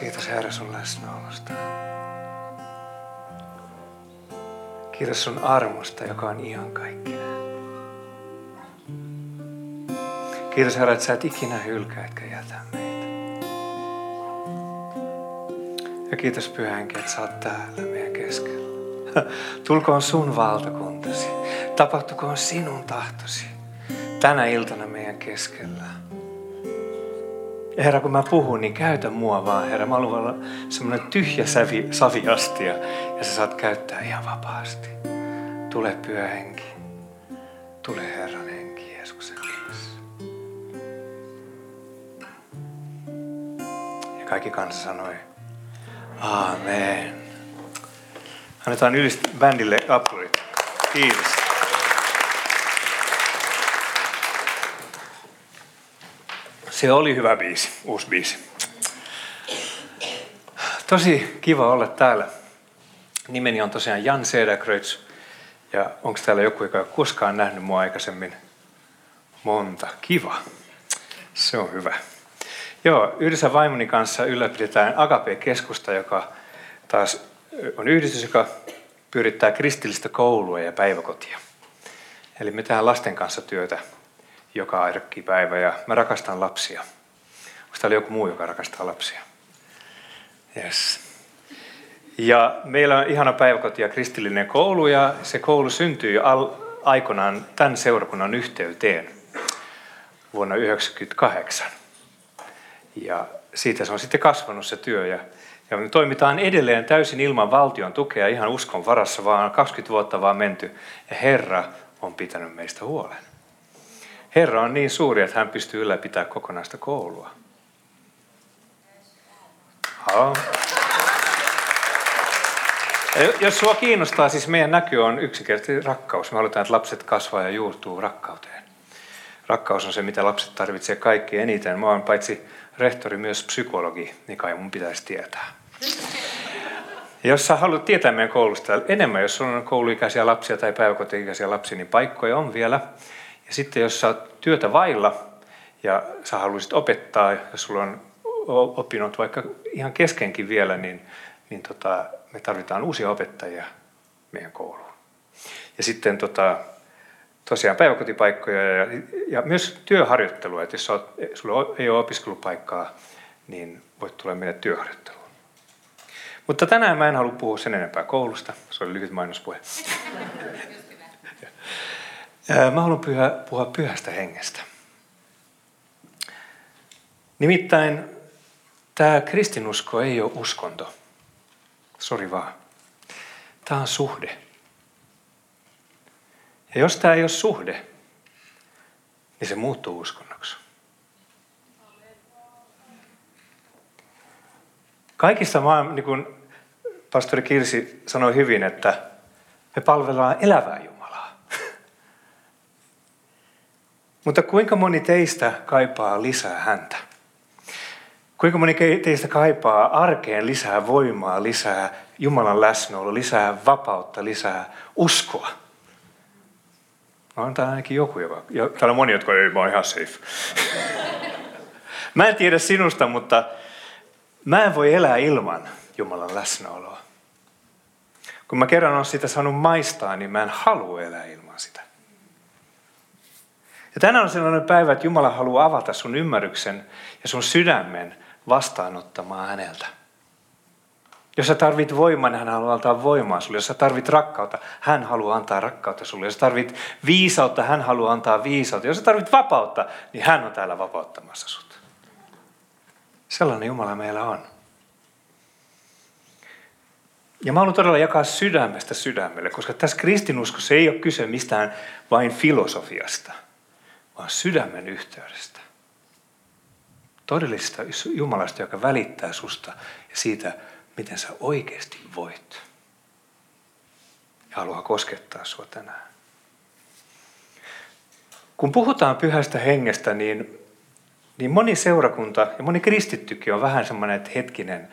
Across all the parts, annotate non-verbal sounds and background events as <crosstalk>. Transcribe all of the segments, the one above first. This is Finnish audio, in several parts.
Kiitos Herra sun läsnäolosta. Kiitos sun armosta, joka on ihan kaikkinen. Kiitos Herra, että sä et ikinä hylkää etkä jätä meitä. Ja kiitos Pyhänkin, että sä oot täällä meidän keskellä. <laughs> Tulkoon sun valtakuntasi. Tapahtukoon sinun tahtosi tänä iltana meidän keskellä. Herra, kun mä puhun, niin käytä mua vaan, Herra. Mä haluan olla semmoinen tyhjä sävi, saviastia ja sä saat käyttää ihan vapaasti. Tule pyhä henki. Tule Herran henki Jeesuksen nimessä. Ja kaikki kansa sanoi, Amen. Annetaan ylistä bändille aplodit. Kiitos. Se oli hyvä biisi, uusi biisi. Tosi kiva olla täällä. Nimeni on tosiaan Jan Sederkreuts. Ja onko täällä joku, joka ei koskaan nähnyt mua aikaisemmin? Monta. Kiva. Se on hyvä. Joo, yhdessä vaimoni kanssa ylläpidetään Agape-keskusta, joka taas on yhdistys, joka pyörittää kristillistä koulua ja päiväkotia. Eli me tehdään lasten kanssa työtä joka päivä ja mä rakastan lapsia. Onko täällä joku muu, joka rakastaa lapsia? Yes. Ja meillä on ihana päiväkoti ja kristillinen koulu ja se koulu syntyi al- aikoinaan tämän seurakunnan yhteyteen vuonna 1998. Ja siitä se on sitten kasvanut se työ ja, ja me toimitaan edelleen täysin ilman valtion tukea ihan uskon varassa, vaan 20 vuotta vaan menty ja Herra on pitänyt meistä huolen. Herra on niin suuri, että hän pystyy ylläpitämään kokonaista koulua. Ha. Jos sua kiinnostaa, siis meidän näky on yksinkertaisesti rakkaus. Me halutaan, että lapset kasvaa ja juurtuu rakkauteen. Rakkaus on se, mitä lapset tarvitsee kaikki eniten. Mä oon paitsi rehtori myös psykologi, niin kai mun pitäisi tietää. Jos sä haluat tietää meidän koulusta enemmän, jos on kouluikäisiä lapsia tai päiväkoti-ikäisiä lapsia, niin paikkoja on vielä. Ja sitten jos sä oot työtä vailla ja sä haluaisit opettaa, jos sulla on opinnot vaikka ihan keskenkin vielä, niin, niin tota, me tarvitaan uusia opettajia meidän kouluun. Ja sitten tota, tosiaan päiväkotipaikkoja ja, ja myös työharjoittelua, että jos oot, sulla ei ole opiskelupaikkaa, niin voit tulla meille työharjoitteluun. Mutta tänään mä en halua puhua sen enempää koulusta, se oli lyhyt mainospuhe. <laughs> Mä haluan puhua pyhästä hengestä. Nimittäin tämä kristinusko ei ole uskonto. Sori vaan. Tämä on suhde. Ja jos tämä ei ole suhde, niin se muuttuu uskonnoksi. Kaikista maan, niin kuin pastori Kirsi sanoi hyvin, että me palvellaan elävää Jumalaa. Mutta kuinka moni teistä kaipaa lisää häntä? Kuinka moni teistä kaipaa arkeen lisää voimaa, lisää Jumalan läsnäoloa, lisää vapautta, lisää uskoa? No on täällä ainakin joku, joka... Täällä on moni, jotka ei, mä oon ihan safe. <laughs> mä en tiedä sinusta, mutta mä en voi elää ilman Jumalan läsnäoloa. Kun mä kerran olen sitä saanut maistaa, niin mä en halua elää ilman sitä. Ja tänään on sellainen päivä, että Jumala haluaa avata sun ymmärryksen ja sun sydämen vastaanottamaan häneltä. Jos sä tarvit voimaa, niin hän haluaa antaa voimaa sulle. Jos sä tarvit rakkautta, hän haluaa antaa rakkautta sulle. Jos sä tarvit viisautta, hän haluaa antaa viisautta. Jos sä tarvit vapautta, niin hän on täällä vapauttamassa sut. Sellainen Jumala meillä on. Ja mä haluan todella jakaa sydämestä sydämelle, koska tässä kristinuskossa ei ole kyse mistään vain filosofiasta – vaan sydämen yhteydestä. Todellisesta Jumalasta, joka välittää susta ja siitä, miten sä oikeasti voit. Ja haluaa koskettaa sua tänään. Kun puhutaan pyhästä hengestä, niin, niin moni seurakunta ja moni kristittykin on vähän semmoinen, että hetkinen,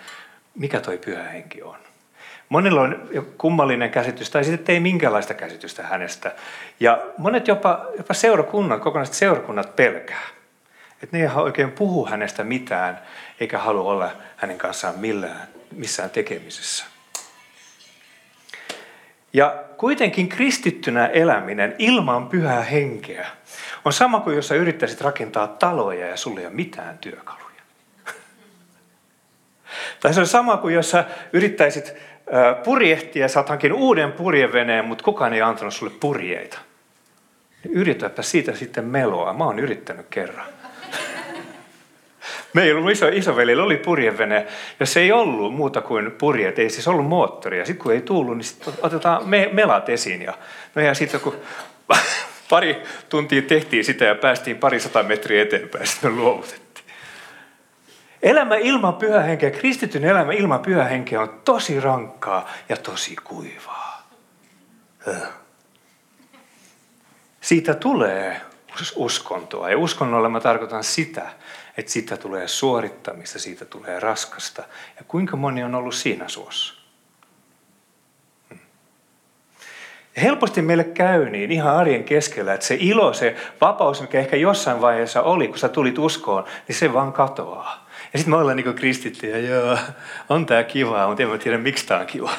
mikä toi pyhä henki on. Monilla on kummallinen käsitys tai sitten ei minkäänlaista käsitystä hänestä. Ja monet jopa, jopa seurakunnat, kokonaiset seurakunnat pelkää. Että ne ei oikein puhu hänestä mitään, eikä halua olla hänen kanssaan millään, missään tekemisessä. Ja kuitenkin kristittynä eläminen ilman pyhää henkeä on sama kuin jos sä yrittäisit rakentaa taloja ja sulla ei ole mitään työkaluja. <laughs> tai se on sama kuin jos sä yrittäisit purjehtia, sä oot uuden purjeveneen, mutta kukaan ei antanut sulle purjeita. Yritäpä siitä sitten meloa. Mä oon yrittänyt kerran. <laughs> Meillä iso, isovelillä oli purjevene, ja se ei ollut muuta kuin purjeet, ei siis ollut moottoria. Sitten kun ei tullut, niin sitten otetaan me, melat esiin. Ja, no ja sitten kun <laughs> pari tuntia tehtiin sitä ja päästiin pari sata metriä eteenpäin, <laughs> sitten me luovutettiin. Elämä ilman pyhähenkeä, kristityn elämä ilman pyhähenkeä on tosi rankkaa ja tosi kuivaa. Siitä tulee uskontoa. Ja uskonnolla mä tarkoitan sitä, että siitä tulee suorittamista, siitä tulee raskasta. Ja kuinka moni on ollut siinä suossa? Hmm. Ja helposti meille käy niin ihan arjen keskellä, että se ilo, se vapaus, mikä ehkä jossain vaiheessa oli, kun sä tulit uskoon, niin se vaan katoaa. Ja sitten me ollaan niin kristittyjä, joo, on tää kiva, mutta en mä tiedä, miksi tää on kiva.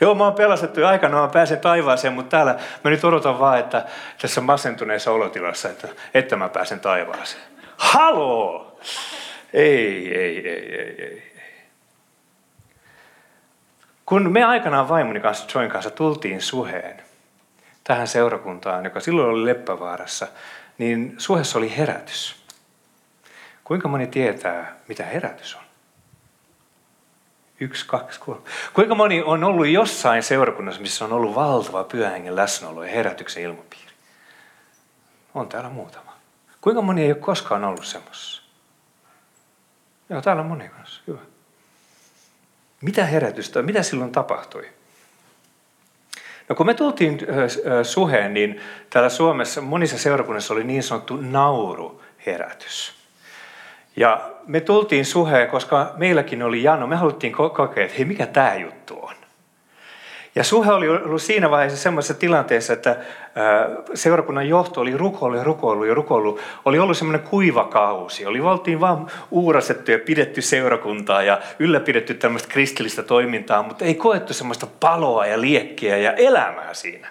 Joo, mä oon pelastettu jo aikana, mä pääsen taivaaseen, mutta täällä mä nyt odotan vaan, että tässä masentuneessa olotilassa, että, että mä pääsen taivaaseen. Haloo! Ei, ei, ei, ei, ei. Kun me aikanaan vaimoni kanssa, Join kanssa, tultiin suheen tähän seurakuntaan, joka silloin oli Leppävaarassa, niin suhessa oli herätys. Kuinka moni tietää, mitä herätys on? Yksi, kaksi, kolme. Kuinka moni on ollut jossain seurakunnassa, missä on ollut valtava pyhähengen läsnäolo ja herätyksen ilmapiiri? On täällä muutama. Kuinka moni ei ole koskaan ollut semmoisessa? Joo, täällä on moni kanssa. Hyvä. Mitä herätystä, mitä silloin tapahtui? No kun me tultiin suheen, niin täällä Suomessa monissa seurakunnissa oli niin sanottu nauruherätys. Ja me tultiin suheen, koska meilläkin oli jano. Me haluttiin kokea, että hei, mikä tämä juttu on. Ja suhe oli ollut siinä vaiheessa semmoisessa tilanteessa, että seurakunnan johto oli rukoillut ja rukoillut ja rukoillut. Oli ollut semmoinen kuiva kausi. Oli oltiin vaan uurastettu ja pidetty seurakuntaa ja ylläpidetty tämmöistä kristillistä toimintaa, mutta ei koettu semmoista paloa ja liekkiä ja elämää siinä.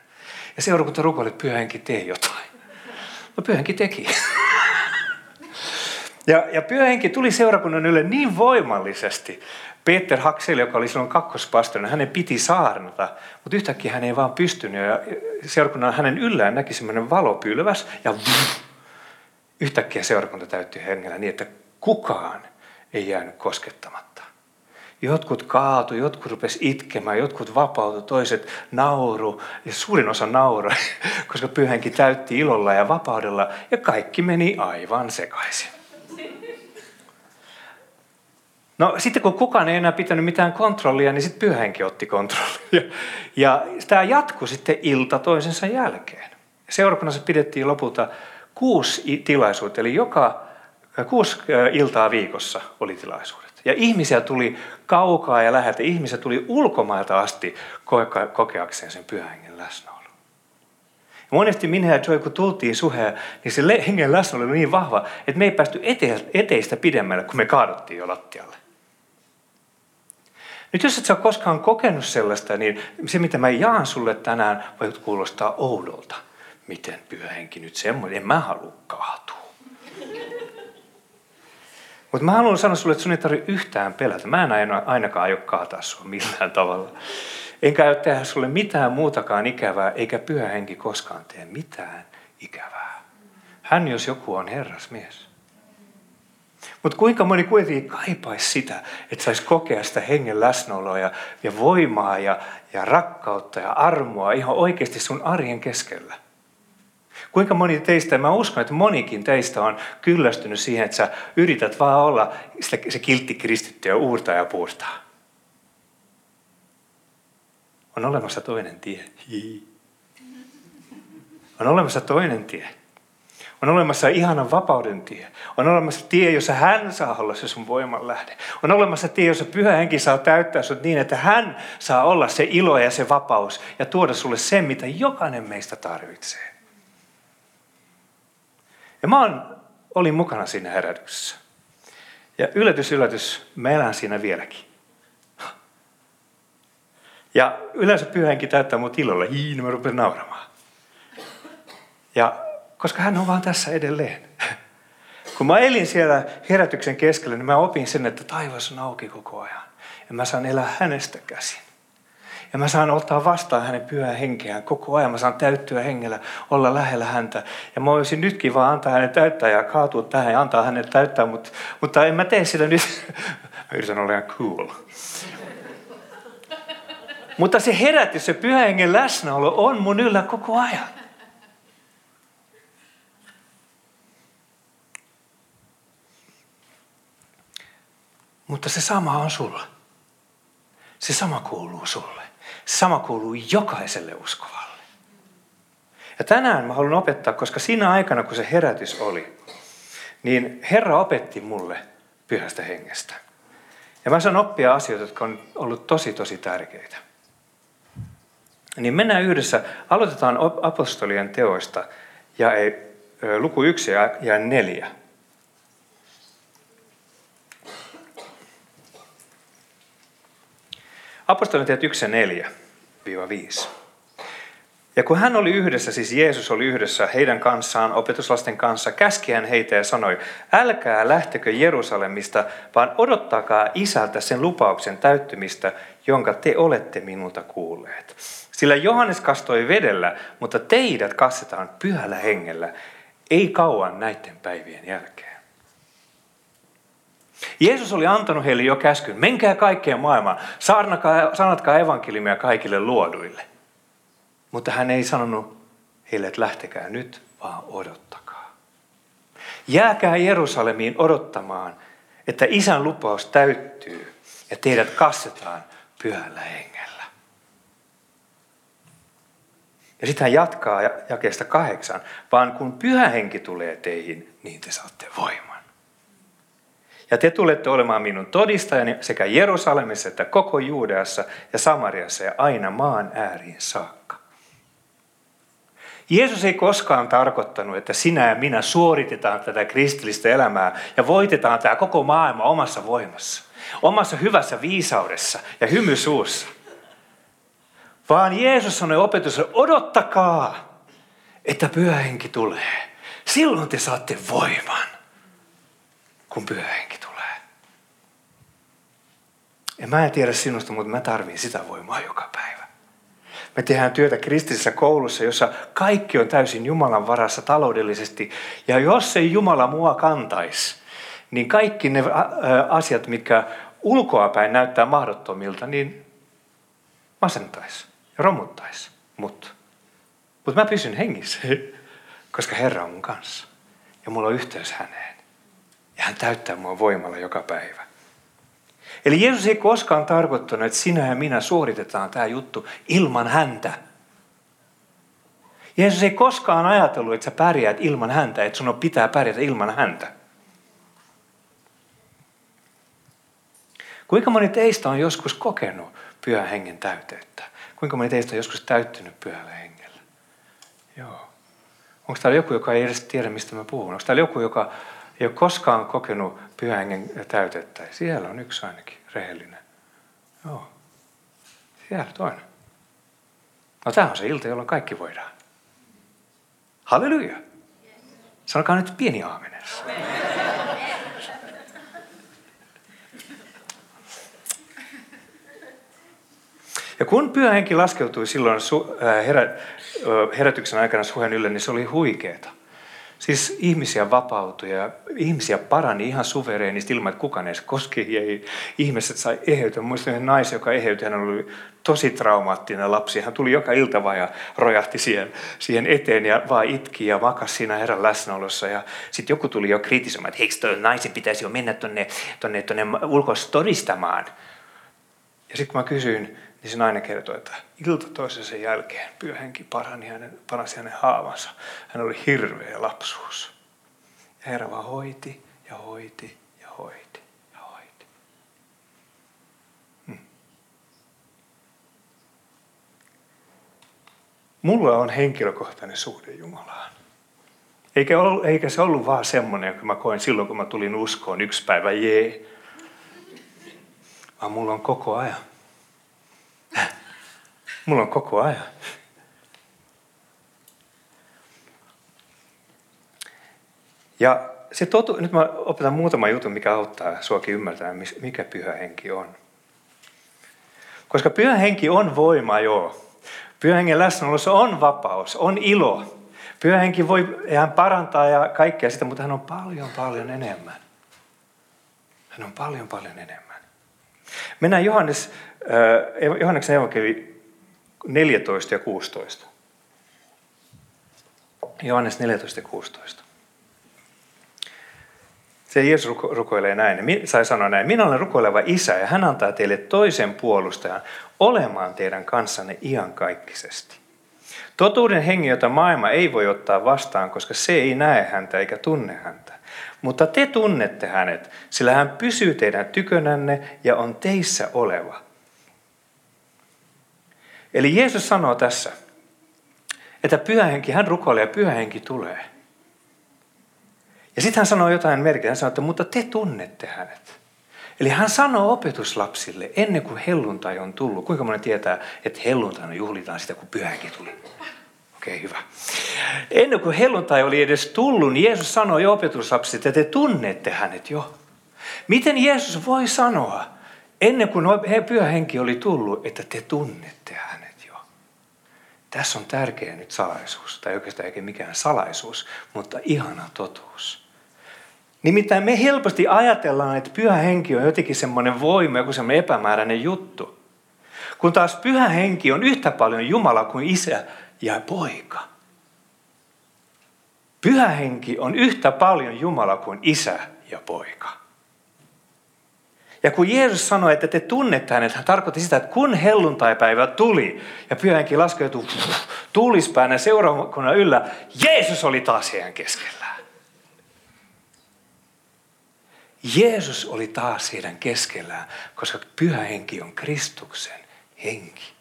Ja seurakunta rukoili, että pyhänkin tee jotain. No pyhänkin teki. <laughs> Ja, ja pyhähenki tuli seurakunnan ylle niin voimallisesti. Peter Haksel, joka oli silloin kakkospastorina, hänen piti saarnata, mutta yhtäkkiä hän ei vaan pystynyt. Ja seurakunnan hänen yllään näki semmoinen valopylväs ja yhtäkkiä seurakunta täytti hengellä niin, että kukaan ei jäänyt koskettamatta. Jotkut kaatu, jotkut rupes itkemään, jotkut vapautui, toiset nauru. Ja suurin osa nauroi, <laughs> koska pyhänki täytti ilolla ja vapaudella ja kaikki meni aivan sekaisin. No sitten kun kukaan ei enää pitänyt mitään kontrollia, niin sitten pyhänkin otti kontrollia. Ja tämä jatkui sitten ilta toisensa jälkeen. Seurakunnassa pidettiin lopulta kuusi tilaisuutta, eli joka kuusi iltaa viikossa oli tilaisuudet. Ja ihmisiä tuli kaukaa ja läheltä, ihmisiä tuli ulkomailta asti kokeakseen sen pyhängen läsnäolo. Monesti minä ja Joy, kun tultiin suheen, niin se hengen läsnäolo oli niin vahva, että me ei päästy eteistä pidemmälle, kun me kaaduttiin jo lattialle. Nyt jos et sä ole koskaan kokenut sellaista, niin se mitä mä jaan sulle tänään voi kuulostaa oudolta. Miten pyhä henki nyt semmoinen, en mä halua kaatua. Mutta mä haluan sanoa sulle, että sun ei tarvitse yhtään pelätä. Mä en ainakaan aio kaataa sua millään tavalla. Enkä aio tehdä sulle mitään muutakaan ikävää, eikä pyhä henki koskaan tee mitään ikävää. Hän jos joku on herrasmies. Mutta kuinka moni kuitenkin kaipaisi sitä, että saisi kokea sitä hengen läsnäoloa ja, ja voimaa ja, ja rakkautta ja armoa ihan oikeasti sun arjen keskellä. Kuinka moni teistä, mä uskon, että monikin teistä on kyllästynyt siihen, että sä yrität vaan olla se kiltti kristitty ja uurtaa ja puurtaa. On olemassa toinen tie. On olemassa toinen tie. On olemassa ihanan vapauden tie. On olemassa tie, jossa hän saa olla se sun voiman lähde. On olemassa tie, jossa pyhä henki saa täyttää sut niin, että hän saa olla se ilo ja se vapaus ja tuoda sulle sen, mitä jokainen meistä tarvitsee. Ja mä on, olin mukana siinä herätyksessä. Ja yllätys, yllätys, mä elän siinä vieläkin. Ja yleensä pyhänkin täyttää mut ilolla. Hii, niin mä rupean nauramaan. Ja koska hän on vaan tässä edelleen. Kun mä elin siellä herätyksen keskellä, niin mä opin sen, että taivas on auki koko ajan. Ja mä saan elää hänestä käsin. Ja mä saan ottaa vastaan hänen pyhää henkeään koko ajan. Mä saan täyttyä hengellä, olla lähellä häntä. Ja mä voisin nytkin vaan antaa hänen täyttää ja kaatua tähän ja antaa hänen täyttää, mutta, mutta en mä tee sitä nyt. <laughs> mä yritän olla ihan cool. mutta se herätys, se pyhä hengen läsnäolo on mun yllä koko ajan. Mutta se sama on sulla. Se sama kuuluu sulle. Se sama kuuluu jokaiselle uskovalle. Ja tänään mä haluan opettaa, koska siinä aikana, kun se herätys oli, niin Herra opetti mulle pyhästä hengestä. Ja mä saan oppia asioita, jotka on ollut tosi, tosi tärkeitä. Niin mennään yhdessä, aloitetaan apostolien teoista ja ei, luku yksi ja neljä. Apostolien teet 1 4 5. Ja kun hän oli yhdessä, siis Jeesus oli yhdessä heidän kanssaan, opetuslasten kanssa, käski hän heitä ja sanoi, älkää lähtekö Jerusalemista, vaan odottakaa isältä sen lupauksen täyttymistä, jonka te olette minulta kuulleet. Sillä Johannes kastoi vedellä, mutta teidät kastetaan pyhällä hengellä, ei kauan näiden päivien jälkeen. Jeesus oli antanut heille jo käskyn, menkää kaikkeen maailmaan, saarnakaa, sanatkaa evankeliumia kaikille luoduille. Mutta hän ei sanonut heille, että lähtekää nyt, vaan odottakaa. Jääkää Jerusalemiin odottamaan, että isän lupaus täyttyy ja teidät kastetaan pyhällä hengellä. Ja sitten hän jatkaa jakeesta kahdeksan, vaan kun pyhä henki tulee teihin, niin te saatte voimaa. Ja te tulette olemaan minun todistajani sekä Jerusalemissa että koko Juudeassa ja Samariassa ja aina maan ääriin saakka. Jeesus ei koskaan tarkoittanut, että sinä ja minä suoritetaan tätä kristillistä elämää ja voitetaan tämä koko maailma omassa voimassa, omassa hyvässä viisaudessa ja hymysuussa. Vaan Jeesus sanoi opetus, odottakaa, että pyhähenki tulee. Silloin te saatte voiman, kun pyhähenki ja mä en tiedä sinusta, mutta mä tarvin sitä voimaa joka päivä. Me tehdään työtä kristillisessä koulussa, jossa kaikki on täysin Jumalan varassa taloudellisesti. Ja jos ei Jumala mua kantaisi, niin kaikki ne asiat, mitkä ulkoapäin näyttää mahdottomilta, niin masentaisi ja romuttaisi mut. Mä pysyn hengissä, <laughs> koska Herra on mun kanssa. Ja mulla on yhteys häneen. Ja hän täyttää mua voimalla joka päivä. Eli Jeesus ei koskaan tarkoittanut, että sinä ja minä suoritetaan tämä juttu ilman häntä. Jeesus ei koskaan ajatellut, että sä pärjäät ilman häntä, että sun pitää pärjätä ilman häntä. Kuinka moni teistä on joskus kokenut pyhän hengen täyteyttä? Kuinka moni teistä on joskus täyttynyt pyhällä hengellä? Joo. Onko täällä joku, joka ei edes tiedä, mistä mä puhun? Onko täällä joku, joka ei ole koskaan kokenut pyhän hengen täytettä. Siellä on yksi ainakin rehellinen. Joo. Siellä toinen. No tämä on se ilta, jolloin kaikki voidaan. Halleluja. Sanokaa nyt pieni aamen Ja kun pyhä henki laskeutui silloin herä, herätyksen aikana suhen ylle, niin se oli huikeeta. Siis ihmisiä vapautui ja ihmisiä parani ihan suvereenisti ilman, että kukaan edes koski. Ei, ihmiset sai eheytyä. Muistan yhden naisen, joka eheytyi, hän oli tosi traumaattinen lapsi. Hän tuli joka ilta vaan ja rojahti siihen, siihen eteen ja vaan itki ja makasi siinä herran läsnäolossa. Ja sitten joku tuli jo kritisoimaan, että eikö toi naisen pitäisi jo mennä tuonne tonne, tonne ulkois todistamaan. Ja sitten mä kysyin, niin se nainen kertoi, että ilta toisensa jälkeen pyöhenki parani hänen, paransi hänen haavansa. Hän oli hirveä lapsuus. Ja Herra vaan hoiti ja hoiti ja hoiti ja hoiti. Hmm. Mulla on henkilökohtainen suhde Jumalaan. Eikä, ollut, eikä se ollut vaan semmoinen, jonka mä koin silloin, kun mä tulin uskoon yksi päivä, jee. Vaan mulla on koko ajan. Mulla on koko ajan. Ja se totu, nyt mä opetan muutama juttu, mikä auttaa suakin ymmärtämään, mikä pyhä henki on. Koska pyhä henki on voima, joo. Pyhä hengen läsnäolossa on vapaus, on ilo. Pyhä henki voi ihan parantaa ja kaikkea sitä, mutta hän on paljon, paljon enemmän. Hän on paljon, paljon enemmän. Mennään Johannes, Johanneksen evankeli 14 ja 16. Johannes 14 ja 16. Se Jeesus rukoilee näin, sai sanoa näin, minä olen rukoileva isä ja hän antaa teille toisen puolustajan olemaan teidän kanssanne iankaikkisesti. Totuuden hengi, jota maailma ei voi ottaa vastaan, koska se ei näe häntä eikä tunne häntä. Mutta te tunnette hänet, sillä hän pysyy teidän tykönänne ja on teissä oleva. Eli Jeesus sanoo tässä, että pyhähenki, hän rukoilee ja pyhähenki tulee. Ja sitten hän sanoo jotain merkitystä. Hän sanoo, että mutta te tunnette hänet. Eli hän sanoo opetuslapsille ennen kuin helluntai on tullut. Kuinka moni tietää, että helluntaina juhlitaan sitä, kun pyhähenki tuli? Okei, okay, hyvä. Ennen kuin helluntai oli edes tullut, niin Jeesus sanoi opetuslapsille, että te tunnette hänet jo. Miten Jeesus voi sanoa, ennen kuin pyhä henki oli tullut, että te tunnette hänet? Tässä on tärkeä nyt salaisuus, tai oikeastaan eikä mikään salaisuus, mutta ihana totuus. Nimittäin me helposti ajatellaan, että pyhä henki on jotenkin semmoinen voima, joku semmoinen epämääräinen juttu. Kun taas pyhä henki on yhtä paljon Jumala kuin isä ja poika. Pyhä henki on yhtä paljon Jumala kuin isä ja poika. Ja kun Jeesus sanoi, että te tunnette hänet, hän tarkoitti sitä, että kun helluntaipäivä tuli ja pyhä henki laskeutui tuulispäänä seurakunnan yllä, Jeesus oli taas heidän keskellään. Jeesus oli taas heidän keskellään, koska pyhä henki on Kristuksen henki.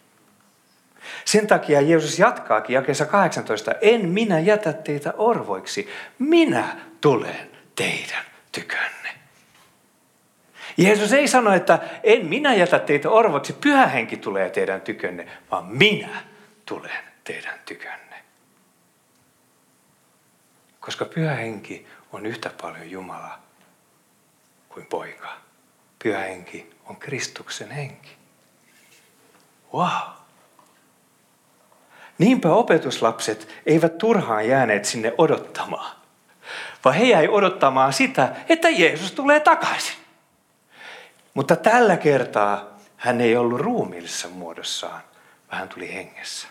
Sen takia Jeesus jatkaakin jakeessa 18, en minä jätä teitä orvoiksi, minä tulen teidän tykönne. Jeesus ei sano, että en minä jätä teitä orvoiksi, pyhä henki tulee teidän tykönne, vaan minä tulen teidän tykönne. Koska pyhä henki on yhtä paljon Jumala kuin poika. Pyhä henki on Kristuksen henki. Wow! Niinpä opetuslapset eivät turhaan jääneet sinne odottamaan, vaan he jäi odottamaan sitä, että Jeesus tulee takaisin. Mutta tällä kertaa hän ei ollut ruumiillisessa muodossaan, vaan hän tuli hengessä.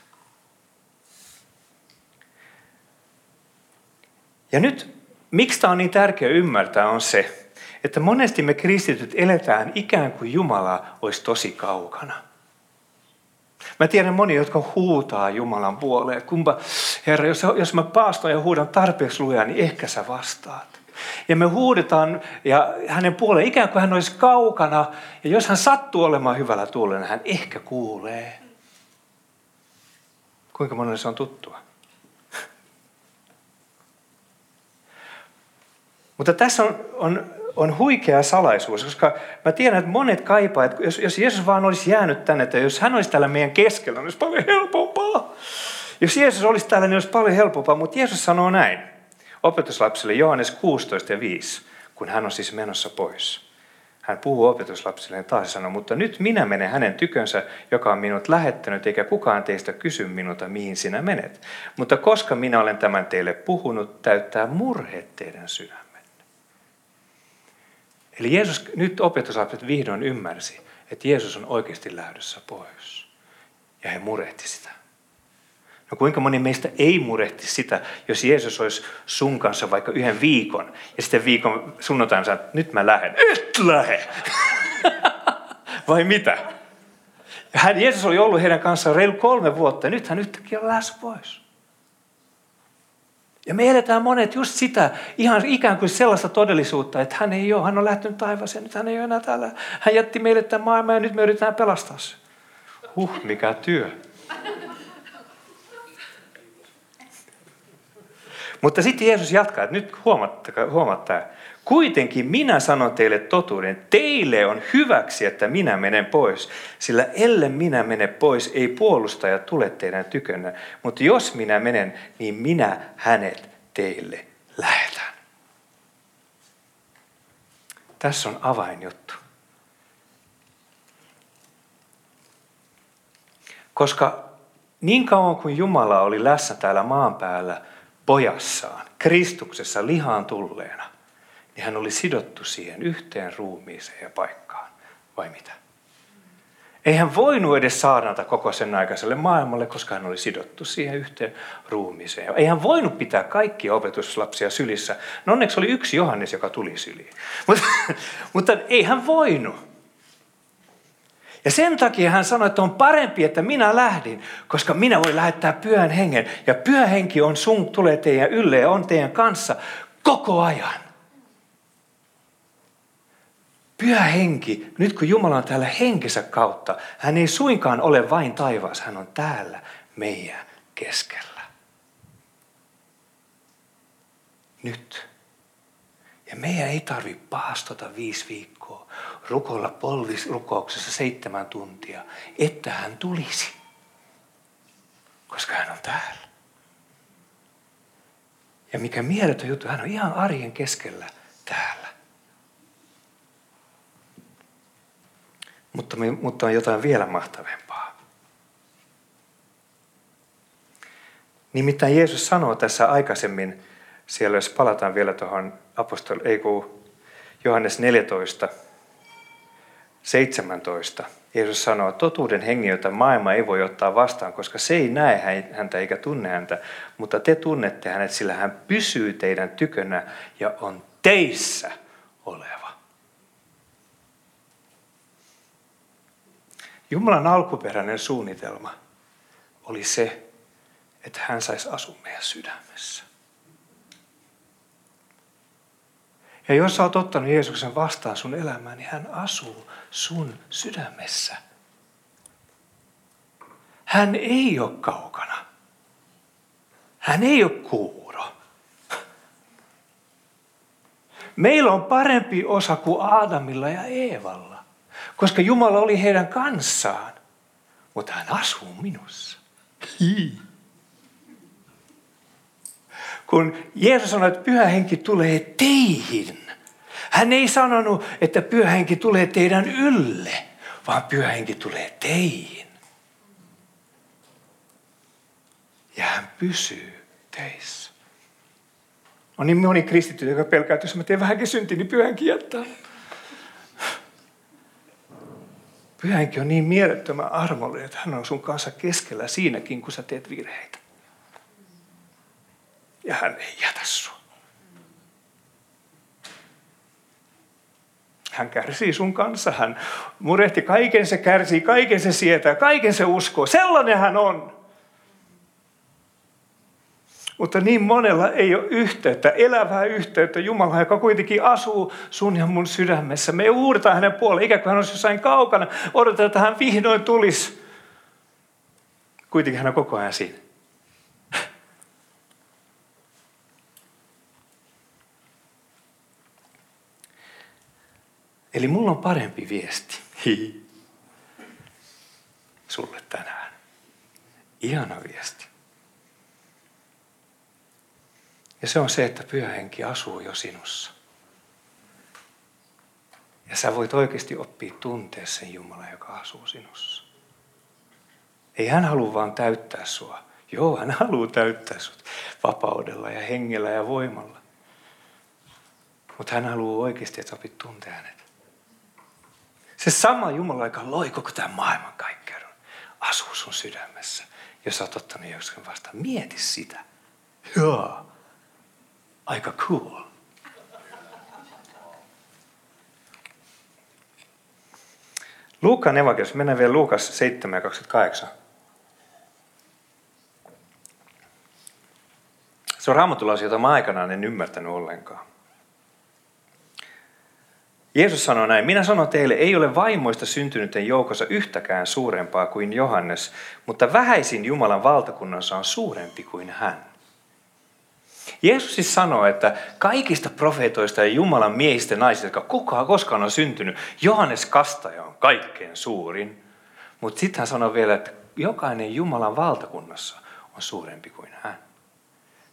Ja nyt, miksi tämä on niin tärkeää ymmärtää, on se, että monesti me kristityt eletään ikään kuin Jumala olisi tosi kaukana – Mä tiedän monia, jotka huutaa Jumalan puoleen. Kumpa, Herra, jos, jos mä paastan ja huudan tarpeeksi lujaa, niin ehkä sä vastaat. Ja me huudetaan ja hänen puoleen ikään kuin hän olisi kaukana. Ja jos hän sattuu olemaan hyvällä tuulella, hän ehkä kuulee. Kuinka monelle se on tuttua? <laughs> Mutta tässä on, on on huikea salaisuus, koska mä tiedän, että monet kaipaa, että jos, jos Jeesus vaan olisi jäänyt tänne, että jos hän olisi täällä meidän keskellä, niin olisi paljon helpompaa. Jos Jeesus olisi täällä, niin olisi paljon helpompaa, mutta Jeesus sanoo näin opetuslapsille Johannes 16 ja 5, kun hän on siis menossa pois. hän puhuu opetuslapsilleen taas ja sanoo, mutta nyt minä menen hänen tykönsä, joka on minut lähettänyt, eikä kukaan teistä kysy minulta, mihin sinä menet. Mutta koska minä olen tämän teille puhunut, täyttää murheet teidän sydämenne. Eli Jeesus, nyt opetuslapset vihdoin ymmärsi, että Jeesus on oikeasti lähdössä pois. Ja he murehti sitä. No kuinka moni meistä ei murehti sitä, jos Jeesus olisi sun kanssa vaikka yhden viikon, ja sitten viikon sunnuntaina sanoo, nyt mä lähden. Et lähde! <laughs> Vai mitä? Hän, Jeesus oli ollut heidän kanssaan reilu kolme vuotta, ja nyt hän yhtäkkiä on lähes pois. Ja me eletään monet just sitä, ihan ikään kuin sellaista todellisuutta, että hän ei ole, hän on lähtenyt taivaaseen, nyt hän ei ole enää täällä. Hän jätti meille tämän maailman ja nyt me yritetään pelastaa se. Huh, mikä työ. Mutta sitten Jeesus jatkaa, että nyt huomattaa, Kuitenkin minä sanon teille totuuden, teille on hyväksi, että minä menen pois, sillä ellen minä mene pois, ei puolustaja tule teidän tykönä, mutta jos minä menen, niin minä hänet teille lähetän. Tässä on avainjuttu. Koska niin kauan kuin Jumala oli läsnä täällä maan päällä pojassaan, Kristuksessa lihaan tulleena, niin hän oli sidottu siihen yhteen ruumiiseen ja paikkaan. Vai mitä? Ei hän voinut edes saarnata koko sen aikaiselle maailmalle, koska hän oli sidottu siihen yhteen ruumiiseen. Ei hän voinut pitää kaikkia opetuslapsia sylissä. No onneksi oli yksi Johannes, joka tuli syliin. Mutta, <laughs> mutta ei hän voinut. Ja sen takia hän sanoi, että on parempi, että minä lähdin, koska minä voin lähettää pyhän hengen. Ja pyhä henki on sun, tulee teidän ylle ja on teidän kanssa koko ajan. Pyhä henki, nyt kun Jumala on täällä henkensä kautta, hän ei suinkaan ole vain taivaassa, hän on täällä meidän keskellä. Nyt. Ja meidän ei tarvitse paastota viisi viikkoa, rukoilla polvisrukouksessa seitsemän tuntia, että hän tulisi. Koska hän on täällä. Ja mikä mieletön juttu, hän on ihan arjen keskellä täällä. Mutta, mutta on jotain vielä mahtavempaa. Nimittäin Jeesus sanoo tässä aikaisemmin, siellä jos palataan vielä tuohon apostol, ei kun Johannes 14, 17. Jeesus sanoo, totuuden hengen, jota maailma ei voi ottaa vastaan, koska se ei näe häntä eikä tunne häntä, mutta te tunnette hänet, sillä hän pysyy teidän tykönä ja on teissä oleva. Jumalan alkuperäinen suunnitelma oli se, että hän saisi asua meidän sydämessä. Ja jos sä oot ottanut Jeesuksen vastaan sun elämään, niin hän asuu sun sydämessä. Hän ei ole kaukana. Hän ei ole kuuro. Meillä on parempi osa kuin Aadamilla ja Eevalla, koska Jumala oli heidän kanssaan, mutta hän asuu minussa. Hii. Kun Jeesus sanoi, että pyhä henki tulee teihin, hän ei sanonut, että pyhä henki tulee teidän ylle, vaan pyhä henki tulee teihin. Ja hän pysyy teissä. On niin moni kristitty, joka pelkää, että jos mä teen vähänkin synti, niin pyhän jättää. Pyhänkin on niin mielettömän armollinen, että hän on sun kanssa keskellä siinäkin, kun sä teet virheitä. Ja hän ei jätä sua. Hän kärsii sun kanssa, hän murehti kaiken se kärsii, kaiken se sietää, kaiken se uskoo. Sellainen hän on. Mutta niin monella ei ole yhteyttä, elävää yhteyttä Jumala, joka kuitenkin asuu sun ja mun sydämessä. Me uurtaa hänen puoleen, ikään kuin hän olisi jossain kaukana. Odotetaan, että hän vihdoin tulisi. Kuitenkin hän on koko ajan siinä. Eli mulla on parempi viesti. Hi. Sulle tänään. Ihana viesti. Ja se on se, että pyhä henki asuu jo sinussa. Ja sä voit oikeasti oppia tuntea sen Jumalan, joka asuu sinussa. Ei hän halua vaan täyttää sua. Joo, hän haluaa täyttää sut vapaudella ja hengellä ja voimalla. Mutta hän haluaa oikeasti, että opit tuntea hänet. Se sama Jumala, joka loi koko tämän maailman kaikkeudun, asuu sun sydämessä, jos oot ottanut joskus vastaan. Mieti sitä. Joo. Aika cool. Luukan evankeliumissa, mennään vielä Luukas 7 ja 28. Se on raamatulaisia, jota mä aikanaan en ymmärtänyt ollenkaan. Jeesus sanoi näin, minä sanon teille, ei ole vaimoista syntynyten joukossa yhtäkään suurempaa kuin Johannes, mutta vähäisin Jumalan valtakunnassa on suurempi kuin hän. Jeesus siis sanoo, että kaikista profeetoista ja Jumalan miehistä ja naisista, jotka kukaan koskaan on syntynyt, Johannes Kastaja on kaikkein suurin. Mutta sitten hän sanoo vielä, että jokainen Jumalan valtakunnassa on suurempi kuin hän.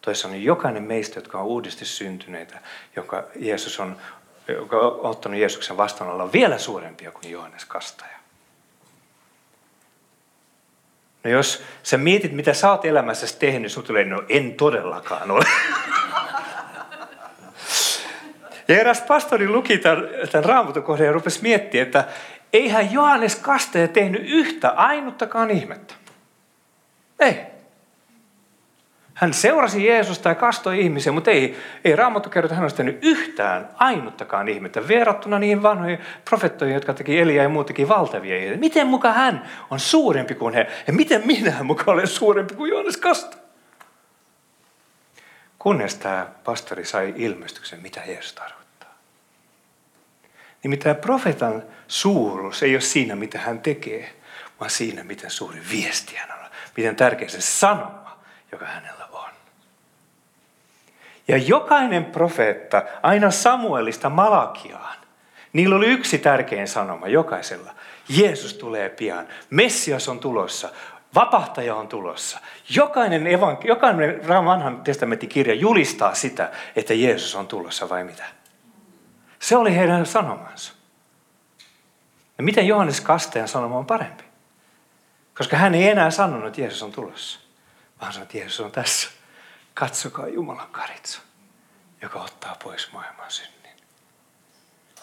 Toisaalta jokainen meistä, jotka on uudesti syntyneitä, joka Jeesus on, joka on ottanut Jeesuksen vastaan olla vielä suurempia kuin Johannes Kastaja. No jos sä mietit, mitä sä oot elämässäsi tehnyt, sun tulee, no en todellakaan ole. Ja eräs pastori luki tämän, tämän raamatukohdan ja rupesi miettimään, että eihän Johannes Kastaja tehnyt yhtä ainuttakaan ihmettä. Ei. Hän seurasi Jeesusta ja kastoi ihmisiä, mutta ei, ei Raamattu kerro, että hän olisi tehnyt yhtään ainuttakaan ihmettä verrattuna niihin vanhoihin profettoihin, jotka teki Elia ja muut teki valtavia ihmettä. Miten muka hän on suurempi kuin he? Ja miten minä muka olen suurempi kuin Johannes Kasta? Kunnes tämä pastori sai ilmestyksen, mitä Jeesus tarkoittaa. Nimittäin profetan suuruus ei ole siinä, mitä hän tekee, vaan siinä, miten suuri viesti hän on. Miten tärkeä se sanoma, joka hänellä ja jokainen profeetta, aina Samuelista Malakiaan, niillä oli yksi tärkein sanoma jokaisella. Jeesus tulee pian. Messias on tulossa. Vapahtaja on tulossa. Jokainen, evank- jokainen vanhan testamentin kirja julistaa sitä, että Jeesus on tulossa vai mitä? Se oli heidän sanomansa. Ja miten Johannes Kastajan sanoma on parempi? Koska hän ei enää sanonut, että Jeesus on tulossa, vaan sanoi, että Jeesus on tässä. Katsokaa Jumalan karitsa, joka ottaa pois maailman synnin.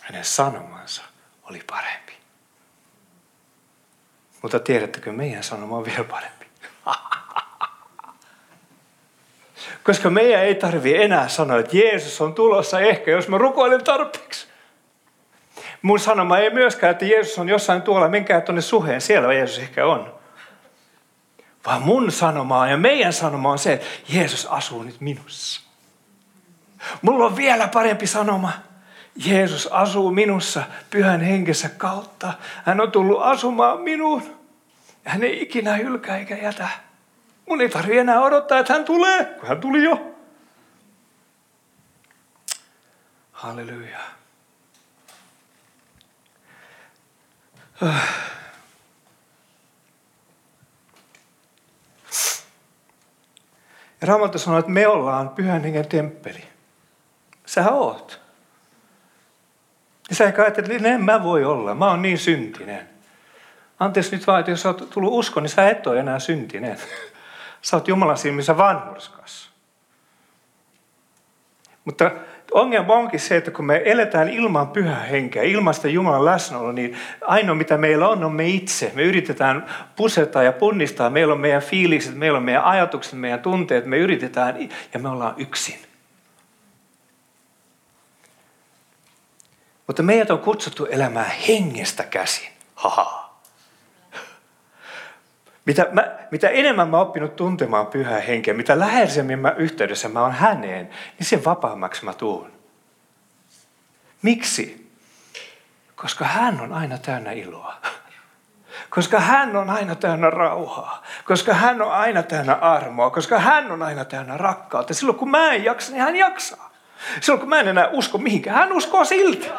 Hänen sanomansa oli parempi. Mutta tiedättekö, meidän sanoma on vielä parempi. <laughs> Koska meidän ei tarvi enää sanoa, että Jeesus on tulossa ehkä, jos mä rukoilen tarpeeksi. Mun sanoma ei myöskään, että Jeesus on jossain tuolla, menkää tuonne suheen, siellä Jeesus ehkä on. Vaan mun sanoma ja meidän sanoma on se, että Jeesus asuu nyt minussa. Mulla on vielä parempi sanoma. Jeesus asuu minussa pyhän henkensä kautta. Hän on tullut asumaan minuun. Hän ei ikinä hylkää eikä jätä. Mun ei tarvitse enää odottaa, että hän tulee, kun hän tuli jo. Halleluja. Raamattu sanoo, että me ollaan pyhän hengen temppeli. Sähän oot. Ja sä ajattelet, että en mä voi olla, mä oon niin syntinen. Anteeksi nyt vaan, että jos sä oot tullut usko, niin sä et ole enää syntinen. Sä oot Jumalan silmissä vanhurskas. Mutta ongelma onkin se, että kun me eletään ilman pyhää henkeä, ilman sitä Jumalan läsnäoloa, niin ainoa mitä meillä on, on me itse. Me yritetään puseta ja punnistaa. Meillä on meidän fiilikset, meillä on meidän ajatukset, meidän tunteet. Me yritetään ja me ollaan yksin. Mutta meidät on kutsuttu elämään hengestä käsin. Haha. Mitä, mä, mitä enemmän mä oppinut tuntemaan pyhää henkeä, mitä läheisemmin mä yhteydessä mä oon häneen, niin sen vapaammaksi mä tuun. Miksi? Koska hän on aina täynnä iloa. Koska hän on aina täynnä rauhaa. Koska hän on aina täynnä armoa. Koska hän on aina täynnä rakkautta. Silloin kun mä en jaksa, niin hän jaksaa. Silloin kun mä en enää usko mihinkään, hän uskoo silti.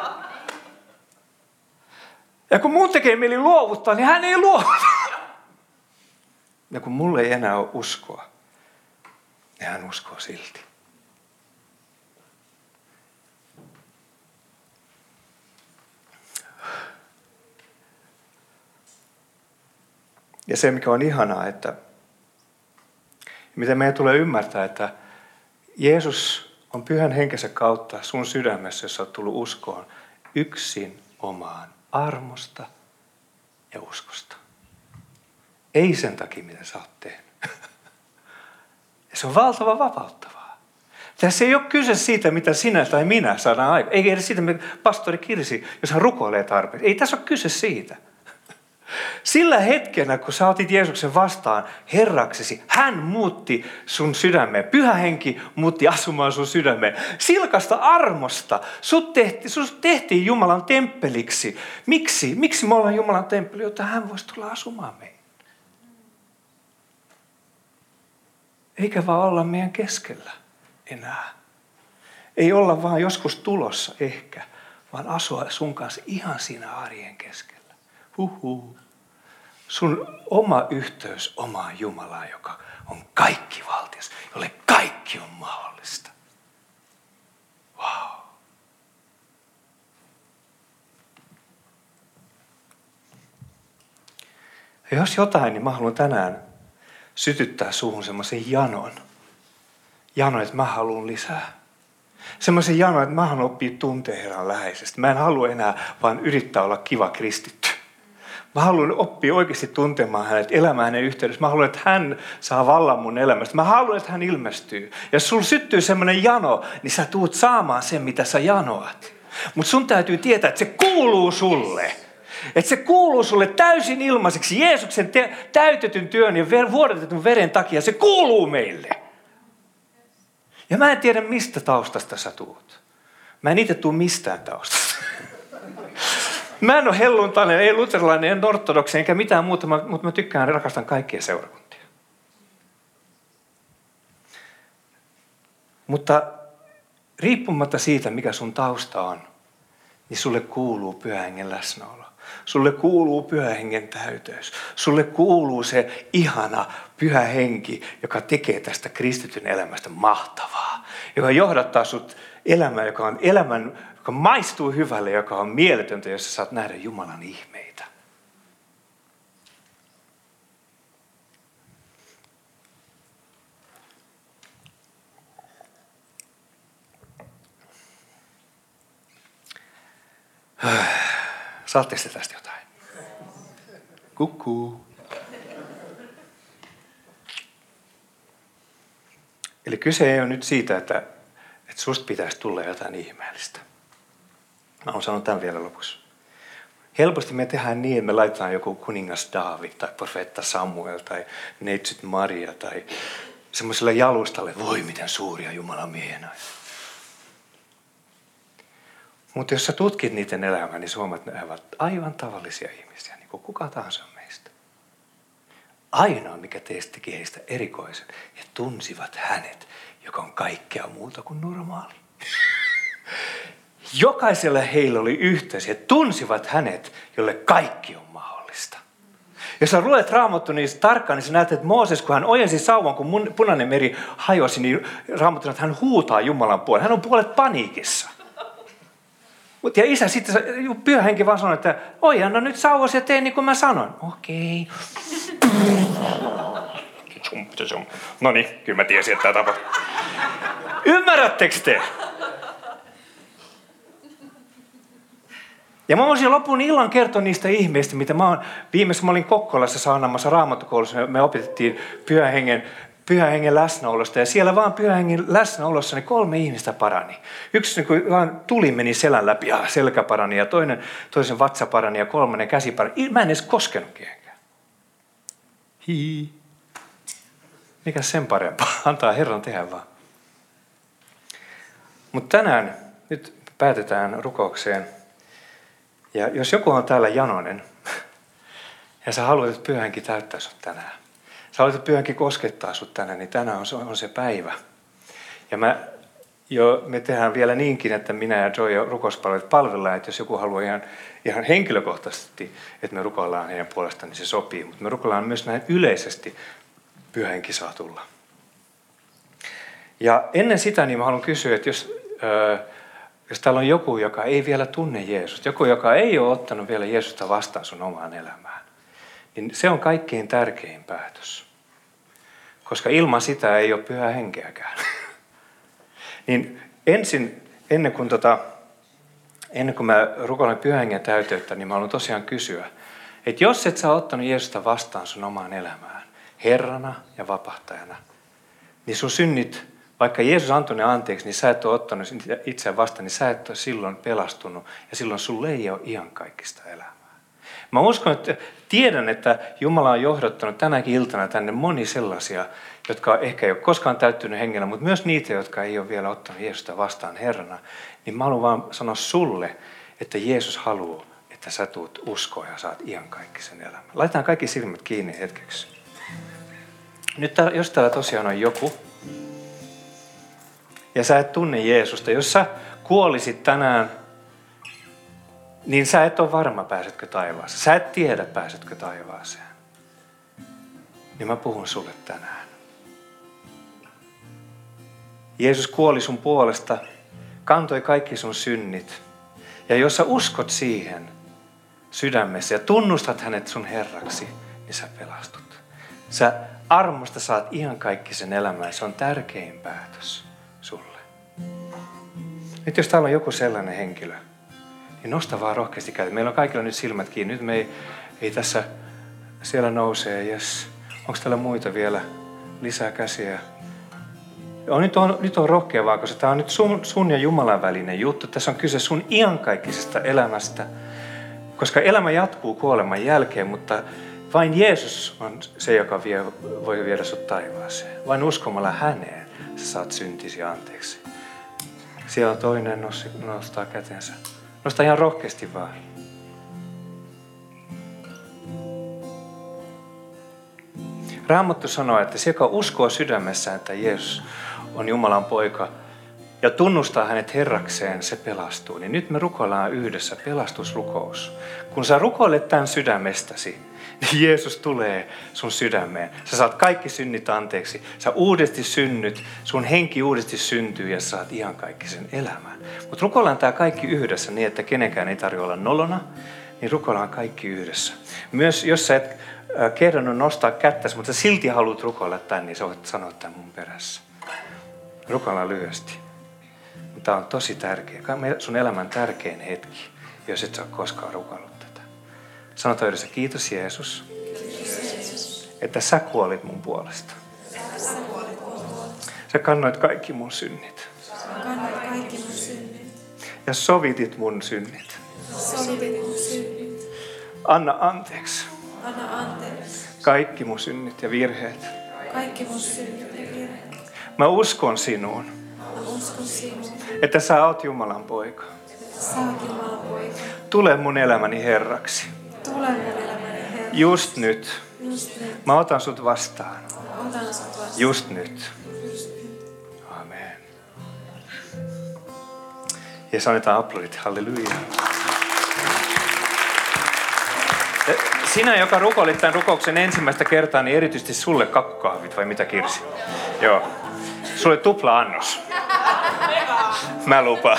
Ja kun mun tekee mieli luovuttaa, niin hän ei luovuta. Ja kun mulle ei enää ole uskoa, niin hän uskoo silti. Ja se, mikä on ihanaa, että miten meidän tulee ymmärtää, että Jeesus on pyhän henkensä kautta sun sydämessä, jossa olet tullut uskoon, yksin omaan armosta ja uskosta. Ei sen takia, mitä sä oot tehnyt. <laughs> Se on valtava vapauttavaa. Tässä ei ole kyse siitä, mitä sinä tai minä saadaan aikaan. Ei edes siitä, mitä pastori Kirsi, jos hän rukoilee tarpeeksi. Ei tässä ole kyse siitä. <laughs> Sillä hetkenä, kun sä otit Jeesuksen vastaan Herraksesi, hän muutti sun sydämeen. Pyhä henki muutti asumaan sun sydämeen. Silkasta armosta sut tehtiin, sut tehtiin Jumalan temppeliksi. Miksi? Miksi me ollaan Jumalan temppeli? Jotta hän voisi tulla asumaan meihin. Eikä vaan olla meidän keskellä enää. Ei olla vaan joskus tulossa ehkä, vaan asua sun kanssa ihan siinä arjen keskellä. Huhhuh sun oma yhteys omaan Jumalaan, joka on kaikki valtias, jolle kaikki on mahdollista. Wow. Ja jos jotain, niin mä haluan tänään sytyttää suhun semmoisen janon. Jano, että mä haluan lisää. Semmoisen janon, että mä haluan oppia tunteen Herran läheisesti. Mä en halua enää vaan yrittää olla kiva kristitty Mä haluan oppia oikeasti tuntemaan hänet, elämään hänen yhteydessä. Mä haluan, että hän saa vallan mun elämästä. Mä haluan, että hän ilmestyy. Ja sul syttyy semmoinen jano, niin sä tuut saamaan sen, mitä sä janoat. Mutta sun täytyy tietää, että se kuuluu sulle. Että se kuuluu sulle täysin ilmaiseksi Jeesuksen te- täytetyn työn ja ver- vuodatetun veren takia. Se kuuluu meille. Ja mä en tiedä, mistä taustasta sä tuut. Mä en itse tuu mistään taustasta. Mä en ole helluntainen, ei luterilainen, en ortodoksi, enkä mitään muuta, mutta mä tykkään rakastan kaikkia seurakuntia. Mutta riippumatta siitä, mikä sun tausta on, niin sulle kuuluu pyhähengen läsnäolo. Sulle kuuluu pyhähengen täyteys. Sulle kuuluu se ihana pyhä henki, joka tekee tästä kristityn elämästä mahtavaa. Joka johdattaa sut elämään, joka on elämän joka maistuu hyvälle, joka on mieletöntä, jos sä saat nähdä Jumalan ihmeitä. Saatte te tästä jotain? Kukkuu. Eli kyse ei ole nyt siitä, että, että susta pitäisi tulla jotain ihmeellistä. Mä oon sanonut tämän vielä lopuksi. Helposti me tehdään niin, että me laitetaan joku kuningas Daavid tai profeetta Samuel tai neitsyt Maria tai semmoiselle jalustalle, voi miten suuria Jumalan miehenä. Mutta jos sä tutkit niiden elämää, niin suomat että ne ovat aivan tavallisia ihmisiä, niin kuin kuka tahansa meistä. Ainoa, mikä teistä heistä erikoisen, ja tunsivat hänet, joka on kaikkea muuta kuin normaali. Jokaisella heillä oli yhteys. He tunsivat hänet, jolle kaikki on mahdollista. Jos sä luet raamattu niin tarkkaan, niin sä näet, että Mooses, kun hän ojensi sauvan, kun punainen meri hajosi, niin raamattu että hän huutaa Jumalan puolen. Hän on puolet paniikissa. Ja isä sitten, pyhä henki vaan sanoi, että ojenna nyt sauvas ja tee niin kuin mä sanon. Okei. Okay. No niin, kyllä mä tiesin, että tämä tapahtuu. Ymmärrättekö te? Ja mä voisin lopun illan kertoa niistä ihmeistä, mitä mä oon, viimeisessä mä olin Kokkolassa saanamassa raamattokoulussa, me opetettiin pyhän hengen, pyhän hengen läsnäolosta ja siellä vaan pyhän hengen läsnäolossa niin kolme ihmistä parani. Yksi niin kuin vaan tuli meni selän läpi, ja selkä parani ja toinen, toisen vatsa parani ja kolmannen käsi parani. Mä en edes koskenut kehenkään. Hii. Mikä sen parempaa? <laughs> Antaa Herran tehdä vaan. Mutta tänään nyt päätetään rukoukseen ja jos joku on täällä janonen, <laughs> ja sä haluat, että pyhänkin täyttää sut tänään, sä että pyhänkin koskettaa sut tänään, niin tänään on se, on se päivä. Ja mä, jo, me tehdään vielä niinkin, että minä ja Joy rukouspalvelut palvellaan, että jos joku haluaa ihan, ihan henkilökohtaisesti, että me rukoillaan heidän puolestaan, niin se sopii. Mutta me rukoillaan myös näin yleisesti, pyhänkin saa tulla. Ja ennen sitä niin mä haluan kysyä, että jos... Öö, jos täällä on joku, joka ei vielä tunne Jeesusta, joku, joka ei ole ottanut vielä Jeesusta vastaan sun omaan elämään, niin se on kaikkein tärkein päätös. Koska ilman sitä ei ole pyhää henkeäkään. <laughs> niin ensin, ennen kuin, tota, ennen kuin mä rukoilen pyhän hengen täyteyttä, niin mä haluan tosiaan kysyä, että jos et sä ottanut Jeesusta vastaan sun omaan elämään, Herrana ja vapahtajana, niin sun synnit, vaikka Jeesus antoi ne anteeksi, niin sä et ole ottanut itseään vastaan, niin sä et ole silloin pelastunut ja silloin sulle ei ole iankaikkista elämää. Mä uskon, että tiedän, että Jumala on johdottanut tänäkin iltana tänne moni sellaisia, jotka ehkä ei ole koskaan täyttynyt hengellä, mutta myös niitä, jotka ei ole vielä ottanut Jeesusta vastaan Herrana. Niin mä haluan vaan sanoa sulle, että Jeesus haluaa, että sä tuut uskoa ja saat iankaikkisen elämän. Laitetaan kaikki silmät kiinni hetkeksi. Nyt jos täällä tosiaan on joku, ja sä et tunne Jeesusta, jos sä kuolisit tänään, niin sä et ole varma, pääsetkö taivaaseen. Sä et tiedä, pääsetkö taivaaseen. Niin mä puhun sulle tänään. Jeesus kuoli sun puolesta, kantoi kaikki sun synnit. Ja jos sä uskot siihen sydämessä ja tunnustat hänet sun Herraksi, niin sä pelastut. Sä armosta saat ihan kaikki sen elämän. Se on tärkein päätös sulle. Nyt jos täällä on joku sellainen henkilö, niin nosta vaan rohkeasti kädet. Meillä on kaikilla nyt silmät kiinni. Nyt me ei, ei tässä, siellä nousee, yes. Onko täällä muita vielä lisää käsiä? On, nyt, on, nyt on rohkea vaan, koska tämä on nyt sun, sun ja Jumalan välinen juttu. Tässä on kyse sun iankaikkisesta elämästä. Koska elämä jatkuu kuoleman jälkeen, mutta vain Jeesus on se, joka vie, voi viedä sut taivaaseen. Vain uskomalla häneen sä saat syntisi anteeksi. Siellä toinen nostaa kätensä. Nosta ihan rohkeasti vaan. Raamattu sanoo, että se, joka uskoo sydämessään, että Jeesus on Jumalan poika ja tunnustaa hänet Herrakseen, se pelastuu. Niin nyt me rukoillaan yhdessä pelastusrukous. Kun sä rukoilet tämän sydämestäsi, <laughs> Jeesus tulee sun sydämeen. Sä saat kaikki synnit anteeksi. Sä uudesti synnyt, sun henki uudesti syntyy ja saat ihan kaikki sen elämän. Mutta rukoillaan tämä kaikki yhdessä niin, että kenenkään ei tarvitse olla nolona, niin rukoillaan kaikki yhdessä. Myös jos sä et kehdannut nostaa kättäsi, mutta silti haluat rukoilla tämän, niin sä voit sanoa tämän mun perässä. Rukoillaan lyhyesti. Tämä on tosi tärkeä. Sun elämän tärkein hetki, jos et sä ole koskaan rukoillut. Sanotaan yhdessä, kiitos Jeesus, että sä kuolit mun puolesta. Sä kannoit kaikki mun synnit. Ja sovitit mun synnit. Anna anteeksi. Anna anteeksi. Kaikki mun synnit ja virheet. Kaikki mun synnit ja virheet. Mä uskon sinuun, että. Sä oot Jumalan poika. Tule mun elämäni Herraksi. Tule mun elämäni Herra. Just nyt. Just nyt. Mä otan sut vastaan. Otan sut vastaan. Just nyt. Amen. Ja annetaan aplodit. Halleluja. Sinä, joka rukoilit tämän rukouksen ensimmäistä kertaa, niin erityisesti sulle kakkukahvit, vai mitä Kirsi? Joo. Sulle tupla annos. Mä lupaan.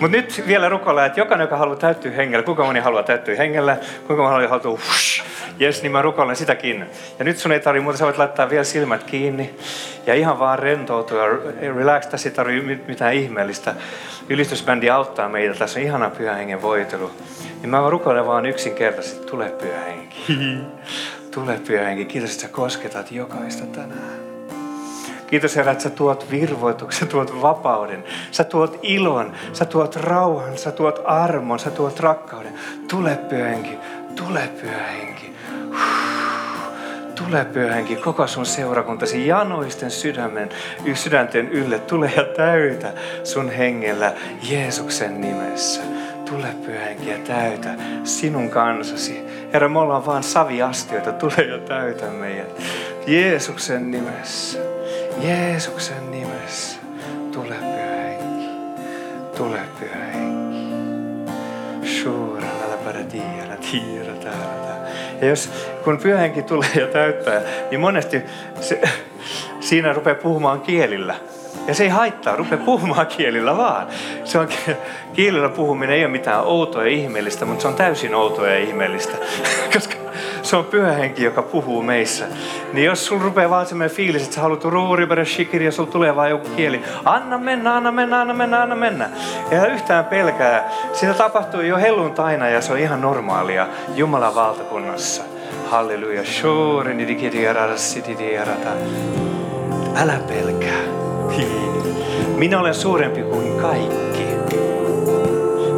Mutta nyt vielä rukoillaan, että jokainen, joka haluaa täyttyä hengellä, kuinka moni haluaa täyttyä hengellä, kuinka moni haluaa hush, jes, niin mä rukoilen sitäkin. Ja nyt sun ei tarvitse muuta, sä voit laittaa vielä silmät kiinni ja ihan vaan rentoutua, relax, tässä ei tarvitse mitään ihmeellistä. Ylistysbändi auttaa meitä, tässä on ihana pyhä hengen voitelu. Niin mä rukoilen vaan yksinkertaisesti, tule pyhä henki. <laughs> Tule pyhä henki, kiitos, että sä kosketat jokaista tänään. Kiitos Herra, että sä tuot virvoituksen, sä tuot vapauden, sä tuot ilon, sä tuot rauhan, sä tuot armon, sä tuot rakkauden. Tule pyhä henki, tule pyhä henki. Tule pyhä henki, koko sun seurakuntasi janoisten sydämen, sydänten ylle. Tule ja täytä sun hengellä Jeesuksen nimessä. Tule pyhä henki ja täytä sinun kansasi. Herra, me ollaan vaan saviastioita. Tule ja täytä meidät. Jeesuksen nimessä. Jeesuksen nimessä. Tule pyhä henki. Tule pyhä henki. Paradia, la tira täällä. Ja jos kun pyhä henki tulee ja täyttää, niin monesti se, siinä rupeaa puhumaan kielillä. Ja se ei haittaa, rupea puhumaan kielillä vaan. Se on, kielillä puhuminen ei ole mitään outoa ja ihmeellistä, mutta se on täysin outoa ja ihmeellistä. <laughs> Koska se on pyhä henki, joka puhuu meissä. Niin jos sun rupeaa vaan semmoinen fiilis, että sä haluat ruuribere shikiri ja sulla tulee vaan joku kieli. Anna mennä, anna mennä, anna mennä, anna mennä. Ja yhtään pelkää. Sitä tapahtuu jo helluntaina ja se on ihan normaalia Jumalan valtakunnassa. Halleluja. Älä pelkää. Minä olen suurempi kuin kaikki.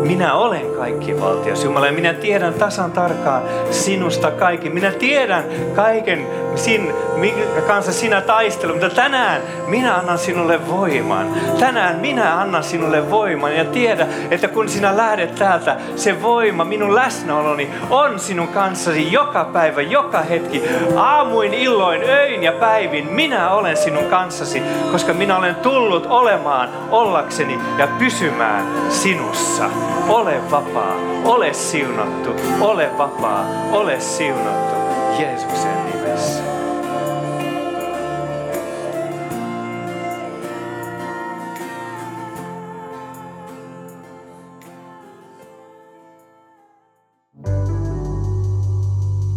Minä olen kaikki valtias Jumala ja minä tiedän tasan tarkkaan sinusta kaikki. Minä tiedän kaiken, sin, minkä kanssa sinä taistelut, mutta tänään minä annan sinulle voiman. Tänään minä annan sinulle voiman ja tiedä, että kun sinä lähdet täältä, se voima, minun läsnäoloni on sinun kanssasi joka päivä, joka hetki, aamuin, illoin, öin ja päivin. Minä olen sinun kanssasi, koska minä olen tullut olemaan, ollakseni ja pysymään sinussa. Ole vapaa, ole siunattu, ole vapaa, ole siunattu Jeesuksen nimessä.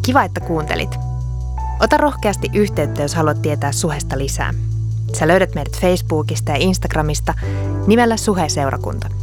Kiva, että kuuntelit. Ota rohkeasti yhteyttä, jos haluat tietää suhesta lisää. Sä löydät meidät Facebookista ja Instagramista nimellä Suhe-seurakunta.